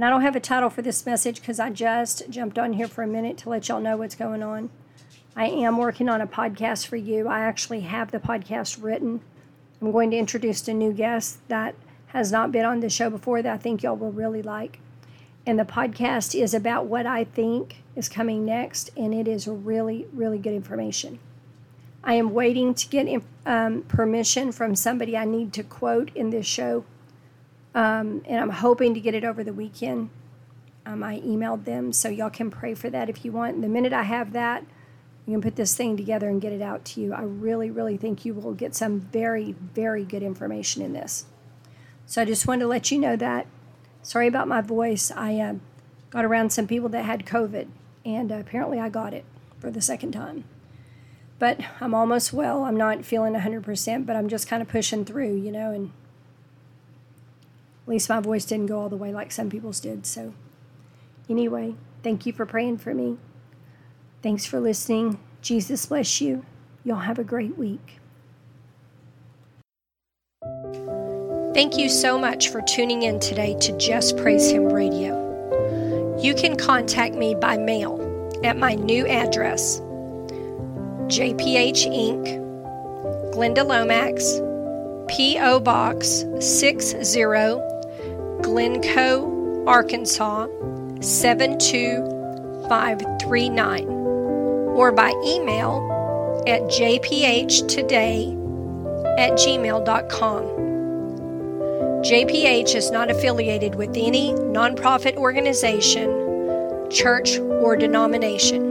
And I don't have a title for this message because I just jumped on here for a minute to let y'all know what's going on. I am working on a podcast for you. I actually have the podcast written. I'm going to introduce a new guest that has not been on the show before that I think y'all will really like. And the podcast is about what I think is coming next, and it is really, really good information. I am waiting to get um, permission from somebody I need to quote in this show um, and I'm hoping to get it over the weekend. Um, I emailed them, so y'all can pray for that if you want. the minute I have that, you can put this thing together and get it out to you. I really, really think you will get some very, very good information in this. So I just wanted to let you know that. Sorry about my voice. I uh, got around some people that had COVID, and uh, apparently I got it for the second time. But I'm almost well. I'm not feeling 100%, but I'm just kind of pushing through, you know, and least my voice didn't go all the way like some people's did. So, anyway, thank you for praying for me. Thanks for listening. Jesus bless you. Y'all have a great week. Thank you so much for tuning in today to Just Praise Him Radio. You can contact me by mail at my new address JPH Inc., Glenda Lomax, P.O. Box 60 Glencoe, Arkansas 72539 or by email at jphtoday at gmail.com. JPH is not affiliated with any nonprofit organization, church, or denomination.